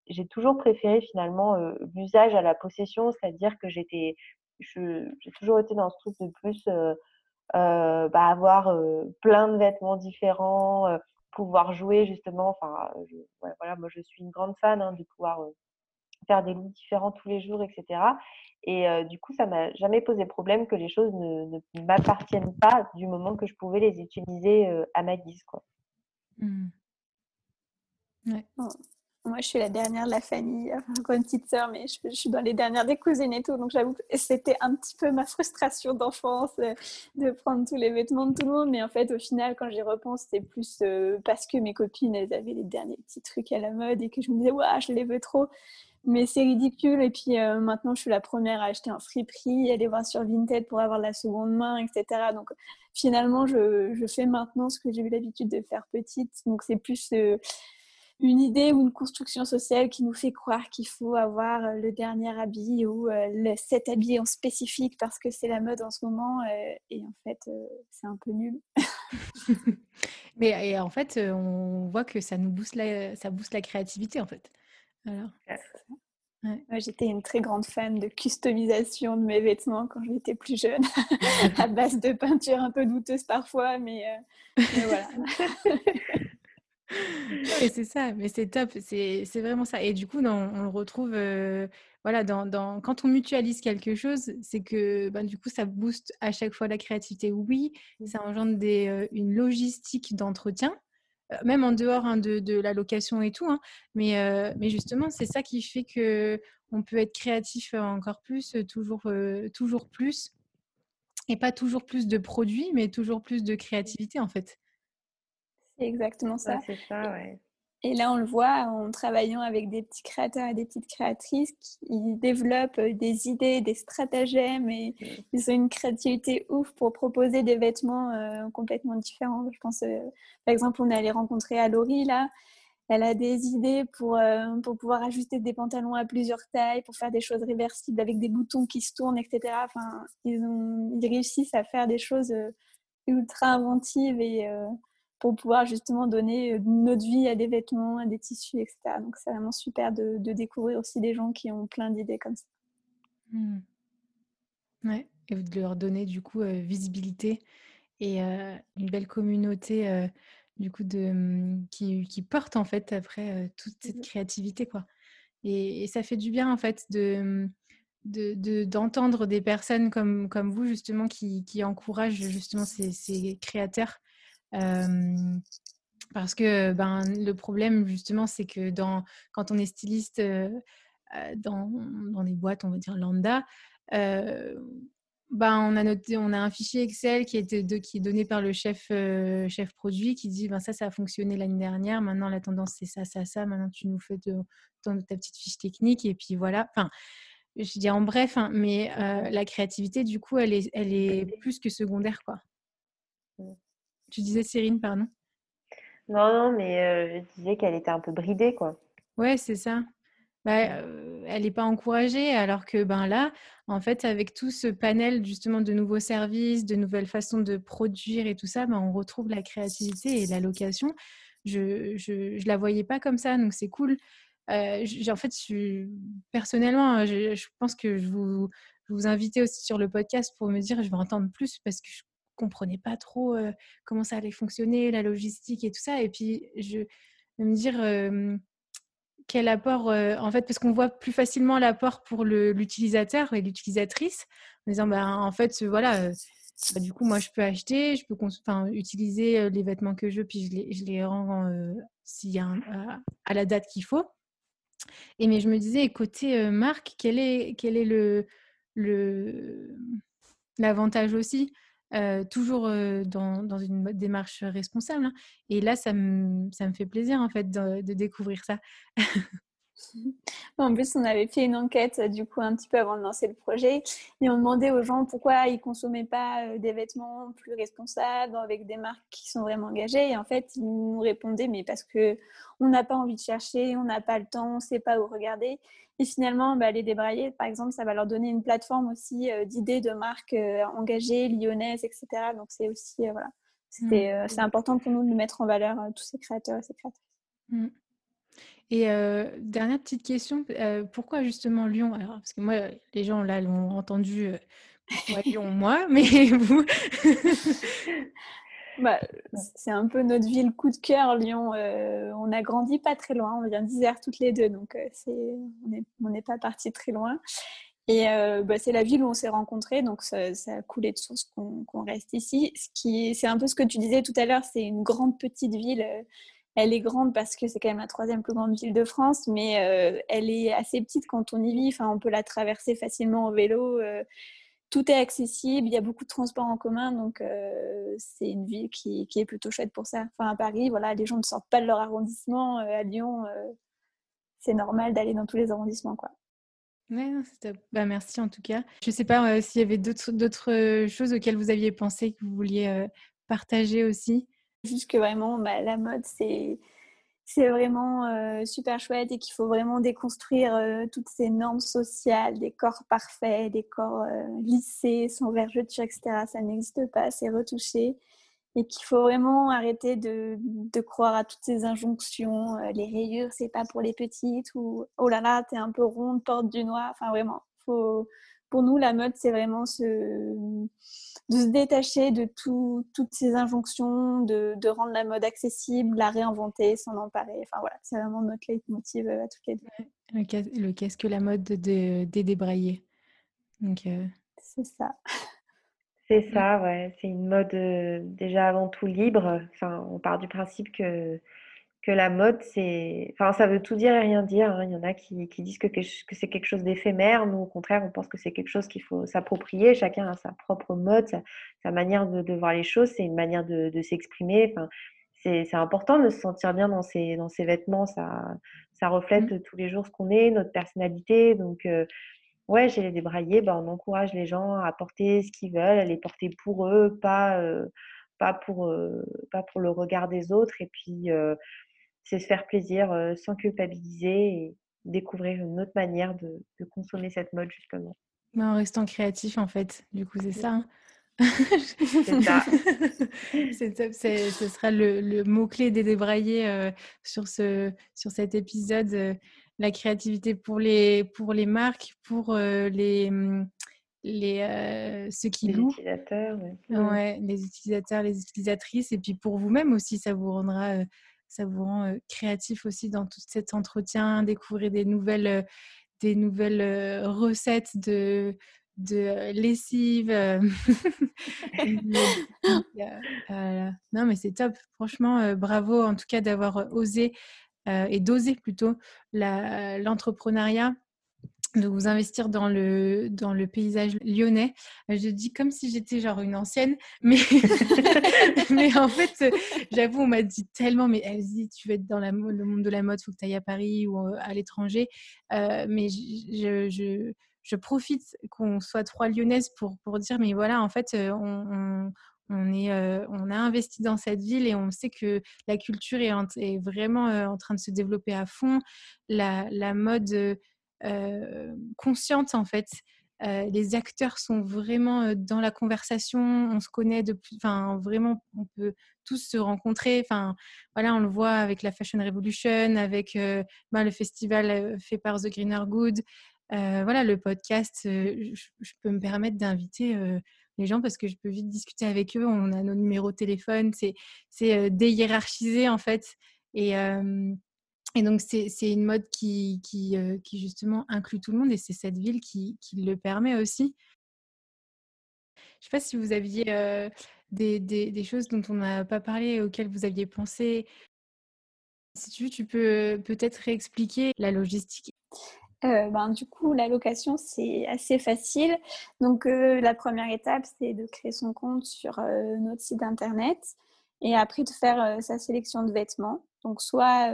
j'ai toujours préféré finalement euh, l'usage à la possession, c'est-à-dire que j'étais, j'ai toujours été dans ce truc de plus bah, avoir plein de vêtements différents, pouvoir jouer justement. Enfin, voilà, moi je suis une grande fan hein, de pouvoir faire des looks différents tous les jours, etc. Et du coup, ça m'a jamais posé problème que les choses ne, m'appartiennent pas du moment que je pouvais les utiliser à ma guise. Quoi. Mmh. Moi, je suis la dernière de la famille, encore une petite sœur, mais je, suis dans les dernières des cousines et tout. Donc, j'avoue que c'était un petit peu ma frustration d'enfance de prendre tous les vêtements de tout le monde. Mais en fait, au final, quand j'y repense, c'était plus parce que mes copines, elles avaient les derniers petits trucs à la mode et que je me disais, ouais, je les veux trop mais c'est ridicule. Et puis euh, maintenant, je suis la première à acheter un friperie, aller voir sur Vinted pour avoir la seconde main, etc. Donc finalement, je, fais maintenant ce que j'ai eu l'habitude de faire petite. Donc c'est plus euh, une idée ou une construction sociale qui nous fait croire qu'il faut avoir euh, le dernier habit ou cet habit en spécifique parce que c'est la mode en ce moment. et en fait, c'est un peu nul. Mais et en fait, on voit que ça nous booste la, ça booste la créativité en fait. Alors, J'étais une très grande fan de customisation de mes vêtements quand j'étais plus jeune, à base de peinture un peu douteuse parfois, mais, euh, voilà. Et c'est ça, mais c'est top, c'est vraiment ça. Et du coup, on le retrouve, euh, voilà, dans, quand on mutualise quelque chose, c'est que ben, du coup, ça booste à chaque fois la créativité. Oui, mmh. ça engendre des, euh, une logistique d'entretien, euh, même en dehors hein, de, la location et tout. Hein. Mais, euh, mais justement, c'est ça qui fait que on peut être créatif euh, encore plus, toujours, toujours plus. Et pas toujours plus de produits, mais toujours plus de créativité en fait. C'est exactement ça. c'est ça, ouais. Et là, on le voit en travaillant avec des petits créateurs et des petites créatrices qui développent euh, des idées, des stratagèmes et mmh. ils ont une créativité ouf pour proposer des vêtements euh, complètement différents. Je pense, euh, par exemple, on est allé rencontrer Alori là. Elle a des idées pour, pour pouvoir ajuster des pantalons à plusieurs tailles, pour faire des choses réversibles avec des boutons qui se tournent, etc. Enfin, ils, ont, ils réussissent à faire des choses ultra inventives et pour pouvoir justement donner euh, notre vie à des vêtements, à des tissus, etc. Donc c'est vraiment super de, découvrir aussi des gens qui ont plein d'idées comme ça. Mmh. Ouais, et de leur donner du coup euh, visibilité et euh, une belle communauté du coup de, mmh, qui, qui, porte en fait après toute cette mmh créativité quoi. Et, ça fait du bien en fait de d'entendre des personnes comme, comme vous justement qui, qui encouragent justement ces, ces créateurs parce que ben, le problème, justement, c'est que dans, quand on est styliste dans, dans des boîtes, on va dire lambda, ben, on, a on a un fichier Excel qui est, qui est donné par le chef, chef produit qui dit ben, ça, ça a fonctionné l'année dernière, maintenant la tendance c'est ça, ça, ça, maintenant tu nous fais de, ta petite fiche technique et puis voilà. Enfin, je dis en bref, hein, mais la créativité, du coup, elle est, elle est plus que secondaire. quoi. Tu disais Cyrine, pardon Non, non, mais euh, je disais qu'elle était un peu bridée, quoi. Ouais, c'est ça. Bah, euh, elle n'est pas encouragée, alors que ben là, en fait, avec tout ce panel justement de nouveaux services, de nouvelles façons de produire et tout ça, ben, on retrouve la créativité et la location. Je ne la voyais pas comme ça, donc c'est cool. Euh, en fait, je, personnellement, je, je, pense que je vous, je vous inviter aussi sur le podcast pour me dire, je vais entendre plus parce que je comprenais pas trop comment ça allait fonctionner, la logistique et tout ça. Et puis, je vais me dire quel apport, en fait, parce qu'on voit plus facilement l'apport pour l'utilisateur et l'utilisatrice, en disant, bah, en fait, voilà, bah, du coup, moi, je peux acheter, je peux utiliser les vêtements que je veux, puis je les, je les rends s'il y a à, la date qu'il faut. Et mais je me disais, côté marque, quel est, quel est le, le, l'avantage aussi? Toujours dans, dans, une démarche responsable. Hein. Et là, ça me, fait plaisir en fait de découvrir ça. En plus, on avait fait une enquête du coup un petit peu avant de lancer le projet et on demandait aux gens pourquoi ils consommaient pas euh, des vêtements plus responsables avec des marques qui sont vraiment engagées. Et en fait, ils nous répondaient mais parce que on n'a pas envie de chercher, on n'a pas le temps, on sait pas où regarder. Et finalement, bah, les débrailler, par exemple, ça va leur donner une plateforme aussi euh, d'idées de marques euh, engagées, lyonnaises, etc. Donc c'est aussi voilà, mmh. c'est important pour nous de mettre en valeur tous ces créateurs et ces créatrices. Mmh. Et dernière petite question, pourquoi justement Lyon? Alors, parce que moi, les gens là l'ont entendu, pourquoi Lyon, moi, mais vous bah, C'est un peu notre ville coup de cœur, Lyon. on a grandi pas très loin, on vient d'Isère toutes les deux, donc on n'est pas parti très loin. Et bah, c'est la ville où on s'est rencontrés, donc ça, a coulé de source qu'on reste ici. C'est un peu ce que tu disais tout à l'heure, c'est une grande petite ville elle est grande parce que c'est quand même la troisième plus grande ville de France, mais euh, elle est assez petite quand on y vit. Enfin, on peut la traverser facilement en vélo. Euh, tout est accessible, il y a beaucoup de transports en commun, donc euh, c'est une ville qui, est plutôt chouette pour ça. Enfin, à Paris, voilà, les gens ne sortent pas de leur arrondissement. à Lyon, c'est normal d'aller dans tous les arrondissements, quoi. Ouais, bah, merci en tout cas. Je ne sais pas s'il y avait d'autres choses auxquelles vous aviez pensé que vous vouliez partager aussi. Juste que vraiment, bah, la mode, c'est c'est vraiment euh, super chouette et qu'il faut vraiment déconstruire euh, toutes ces normes sociales, des corps parfaits, des corps euh, lissés, sans vergeture, etc. Ça n'existe pas, c'est retouché. Et qu'il faut vraiment arrêter de, de, croire à toutes ces injonctions. les rayures, c'est pas pour les petites, ou oh là là, t'es un peu ronde, porte du noir. Enfin, vraiment, faut, pour nous, la mode, c'est vraiment ce, de se détacher de toutes ces injonctions, de, rendre la mode accessible, la réinventer, s'en emparer. Enfin voilà, c'est vraiment notre leitmotiv euh, à toutes les deux. Le, qu'est-ce que la mode des débraillés Donc, euh, C'est ça. C'est ça, ouais. C'est une mode euh, déjà avant tout libre. Enfin, on part du principe que que la mode, c'est. Enfin, ça veut tout dire et rien dire. Hein. Il y en a qui, disent que, que c'est quelque chose d'éphémère. Nous, au contraire, on pense que c'est quelque chose qu'il faut s'approprier. Chacun a sa propre mode, sa, manière de, voir les choses. C'est une manière de, s'exprimer. Enfin, c'est important de se sentir bien dans ses, dans ses vêtements. Ça, ça reflète mmh. tous les jours ce qu'on est, notre personnalité. Donc, euh, ouais, j'ai les débraillés. Ben, on encourage les gens à porter ce qu'ils veulent, à les porter pour eux, pas. Euh, pas pour, euh, pas pour le regard des autres. Et puis, c'est se faire plaisir sans culpabiliser et découvrir une autre manière de, consommer cette mode justement. Mais en restant créatif en fait, du coup c'est ça. Hein. c'est ça. ce sera le, mot-clé des débraillés sur, ce, sur cet épisode. la créativité pour les, pour les marques, pour les, mmh, les, ceux qui les louent. Utilisateurs, ouais. les utilisateurs, les utilisatrices. Et puis pour vous-même aussi, ça vous rendra ça vous rend créatif aussi dans tout cet entretien, découvrir des nouvelles, des nouvelles recettes de, de lessive. non, mais c'est top. Franchement, bravo en tout cas d'avoir osé et d'oser plutôt l'entrepreneuriat de vous investir dans le, dans le paysage lyonnais. Euh, je dis comme si j'étais genre une ancienne, mais, mais en fait, j'avoue, on m'a dit tellement, mais dit, tu veux être dans le monde de la mode, il faut que tu ailles à Paris ou euh, à l'étranger. Euh, mais je, je, profite qu'on soit trois lyonnaises pour, pour dire, mais voilà, en fait, on, on est, on a investi dans cette ville et on sait que la culture est, vraiment en train de se développer à fond. La, mode euh, consciente en fait. Euh, les acteurs sont vraiment euh, dans la conversation, on se connaît depuis, enfin vraiment, on peut tous se rencontrer. Enfin voilà, on le voit avec la Fashion Revolution, avec ben, le festival fait par The Greener Good. voilà, le podcast, je, peux me permettre d'inviter les gens parce que je peux vite discuter avec eux. On a nos numéros de téléphone, c'est déhiérarchisé en fait. Et donc, c'est une mode euh, qui, justement inclut tout le monde et c'est cette ville qui, le permet aussi. sais pas si vous aviez des, des, choses dont on n'a pas parlé, auxquelles vous aviez pensé. Si tu veux, tu peux peut-être réexpliquer la logistique. ben, du coup, la location, c'est assez facile. Donc, la première étape, c'est de créer son compte sur notre site internet et après de faire sa sélection de vêtements. Donc, soit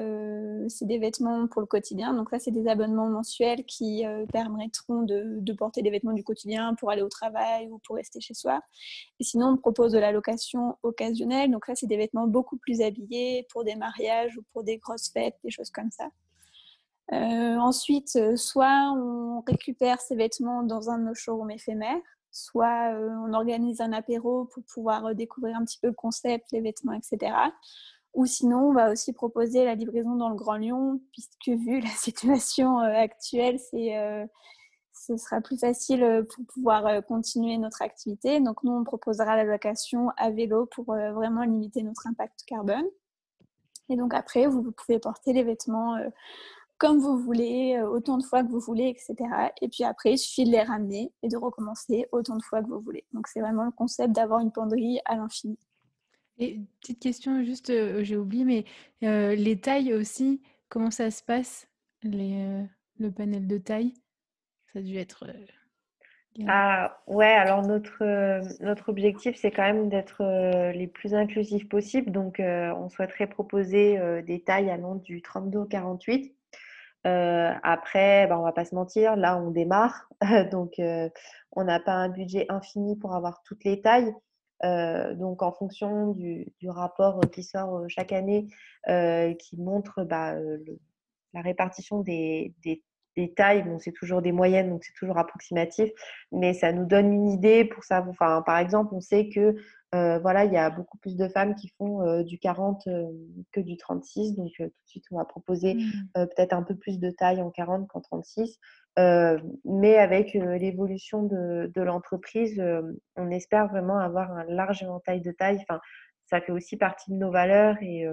c'est des vêtements pour le quotidien. Donc, ça, c'est des abonnements mensuels qui permettront de, porter des vêtements du quotidien pour aller au travail ou pour rester chez soi. Et sinon, on propose de la location occasionnelle. Donc, ça, c'est des vêtements beaucoup plus habillés pour des mariages ou pour des grosses fêtes, des choses comme ça. Euh, ensuite, soit on récupère ces vêtements dans un de nos showrooms éphémères, soit on organise un apéro pour pouvoir découvrir un petit peu le concept, les vêtements, etc. Ou sinon, on va aussi proposer la livraison dans le Grand Lyon, puisque vu la situation actuelle, c'est, ce sera plus facile pour pouvoir continuer notre activité. Donc, nous, on proposera la location à vélo pour vraiment limiter notre impact carbone. Et donc, après, vous pouvez porter les vêtements comme vous voulez, autant de fois que vous voulez, etc. Et puis après, il suffit de les ramener et de recommencer autant de fois que vous voulez. Donc, c'est vraiment le concept d'avoir une penderie à l'infini. Et petite question, juste, euh, j'ai oublié, mais euh, les tailles aussi, comment ça se passe, les, euh, le panel de taille? Ça a dû être. ah, ouais, alors notre, notre objectif, c'est quand même d'être les plus inclusifs possibles. Donc, on souhaiterait proposer des tailles allant du 32 au 48. Après, bah, on va pas se mentir, là, on démarre. donc, on n'a pas un budget infini pour avoir toutes les tailles. Euh, donc, en fonction du, rapport qui sort euh, chaque année, euh, qui montre bah, la répartition des, tailles, bon, c'est toujours des moyennes, donc c'est toujours approximatif, mais ça nous donne une idée pour ça. Enfin, par exemple, on sait que voilà, il y a beaucoup plus de femmes qui font du 40 que du 36, donc tout de suite, on va proposer mmh. peut-être un peu plus de taille en 40 qu'en 36. Euh, mais avec euh, l'évolution de, l'entreprise, euh, on espère vraiment avoir un large éventail de taille. Enfin, ça fait aussi partie de nos valeurs et,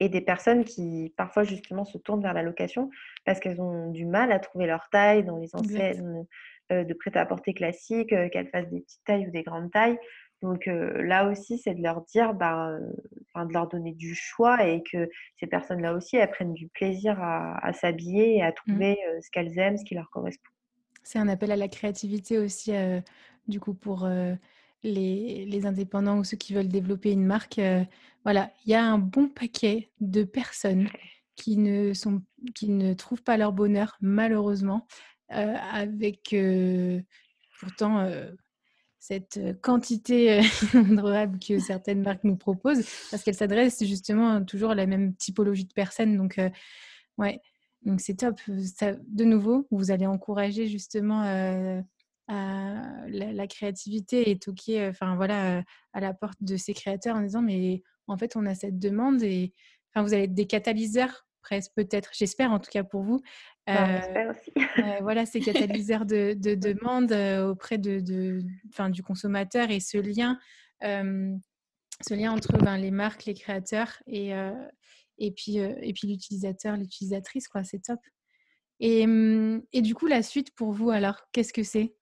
et des personnes qui parfois justement se tournent vers la location parce qu'elles ont du mal à trouver leur taille dans les enseignes de prêt-à-porter classiques, qu'elles fassent des petites tailles ou des grandes tailles. Donc là aussi, c'est de leur dire, bah, de leur donner du choix et que ces personnes-là aussi, elles prennent du plaisir à, s'habiller et à mmh. trouver ce qu'elles aiment, ce qui leur correspond. C'est un appel à la créativité aussi, du coup, pour les, indépendants ou ceux qui veulent développer une marque. voilà, il y a un bon paquet de personnes qui ne, sont, qui ne trouvent pas leur bonheur, malheureusement, avec pourtant cette quantité adorable que certaines marques nous proposent, parce qu'elles s'adressent justement toujours à la même typologie de personnes. Donc, ouais, donc c'est top. De nouveau, vous allez encourager justement la, créativité et toquer, enfin voilà, à la porte de ces créateurs en disant mais en fait on a cette demande et enfin vous allez être des catalyseurs presque peut-être, j'espère en tout cas pour vous, euh, voilà, ces catalyseurs de, de demande euh, auprès de, de du consommateur et ce lien, ce lien entre ben, les marques, les créateurs et, et puis, et puis l'utilisateur, l'utilisatrice, quoi, c'est top. Et, et, du coup, la suite pour vous, alors, qu'est-ce que c'est?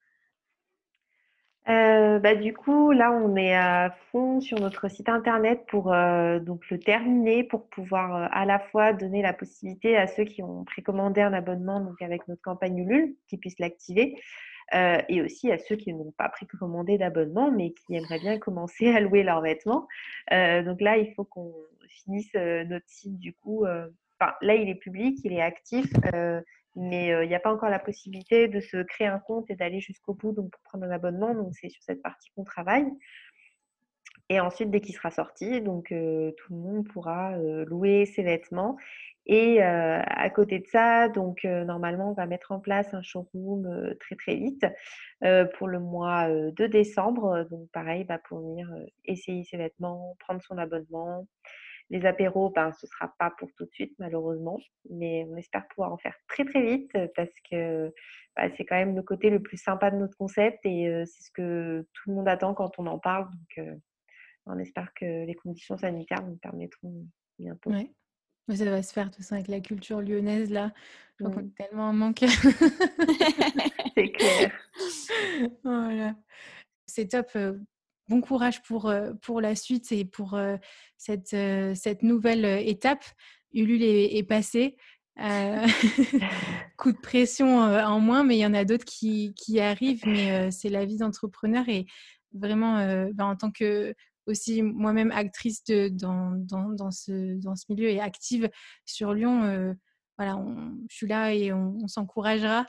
Euh, bah, du coup, là, on est à fond sur notre site internet pour euh, donc le terminer, pour pouvoir euh, à la fois donner la possibilité à ceux qui ont précommandé un abonnement donc avec notre campagne Ulule, qui puissent l'activer, et aussi à ceux qui n'ont pas précommandé d'abonnement, mais qui aimeraient bien commencer à louer leurs vêtements. donc là, il faut qu'on finisse notre site du coup. Là, il est public, il est actif mais il n'y a pas encore la possibilité de se créer un compte et d'aller jusqu'au bout donc pour prendre un abonnement. Donc c'est sur cette partie qu'on travaille. Et ensuite, dès qu'il sera sorti, donc tout le monde pourra louer ses vêtements. Et à côté de ça, donc normalement, on va mettre en place un showroom très très vite pour le mois de décembre. Donc pareil, pour venir essayer ses vêtements, prendre son abonnement, les apéros, ben, ce ne sera pas pour tout de suite, malheureusement, mais on espère pouvoir en faire très très vite parce que bah, c'est quand même le côté le plus sympa de notre concept et c'est ce que tout le monde attend quand on en parle. Donc, on espère que les conditions sanitaires nous permettront bientôt. Oui, ça va se faire tout ça avec la culture lyonnaise là. Je crois qu'on est tellement en manque. c'est clair. voilà. C'est top. Bon courage pour, pour la suite et pour cette, cette nouvelle étape. Ulule est, est passé. coup de pression en moins, mais il y en a d'autres qui, qui, arrivent. Mais c'est la vie d'entrepreneur et vraiment, ben, en tant que aussi moi-même actrice dans, dans, ce, dans ce milieu et active sur Lyon, voilà, je suis là et on, s'encouragera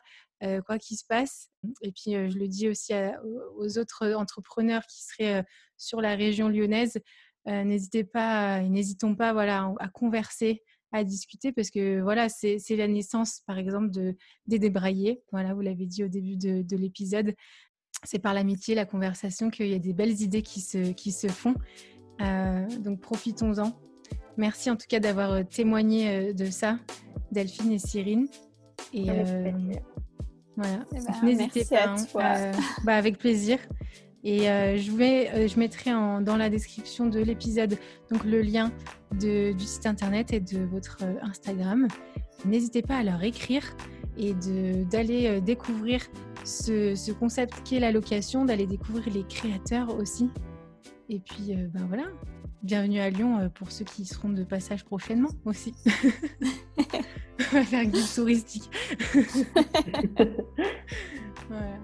quoi qu'il se passe. Et puis je le dis aussi aux autres entrepreneurs qui seraient sur la région lyonnaise, n'hésitez pas, n'hésitons pas voilà, à converser, à discuter parce que voilà, c'est la naissance, par exemple, de, des débraillés. Voilà, vous l'avez dit au début de, de l'épisode. C'est par l'amitié, la conversation qu'il y a des belles idées qui se, qui se font. Euh, donc profitons-en. Merci en tout cas d'avoir euh, témoigné euh, de ça, Delphine et Cyrine. Et voilà, eh ben, n'hésitez pas. Hein, bah, avec plaisir. Et euh, je, vais, euh, je mettrai en, dans la description de l'épisode donc le lien de, du site internet et de votre euh, Instagram. N'hésitez pas à leur écrire et d'aller découvrir ce, ce concept qu'est la location, d'aller découvrir les créateurs aussi. Et puis, ben voilà, bienvenue à Lyon euh, pour ceux qui seront de passage prochainement aussi. On va faire un guide touristique. voilà.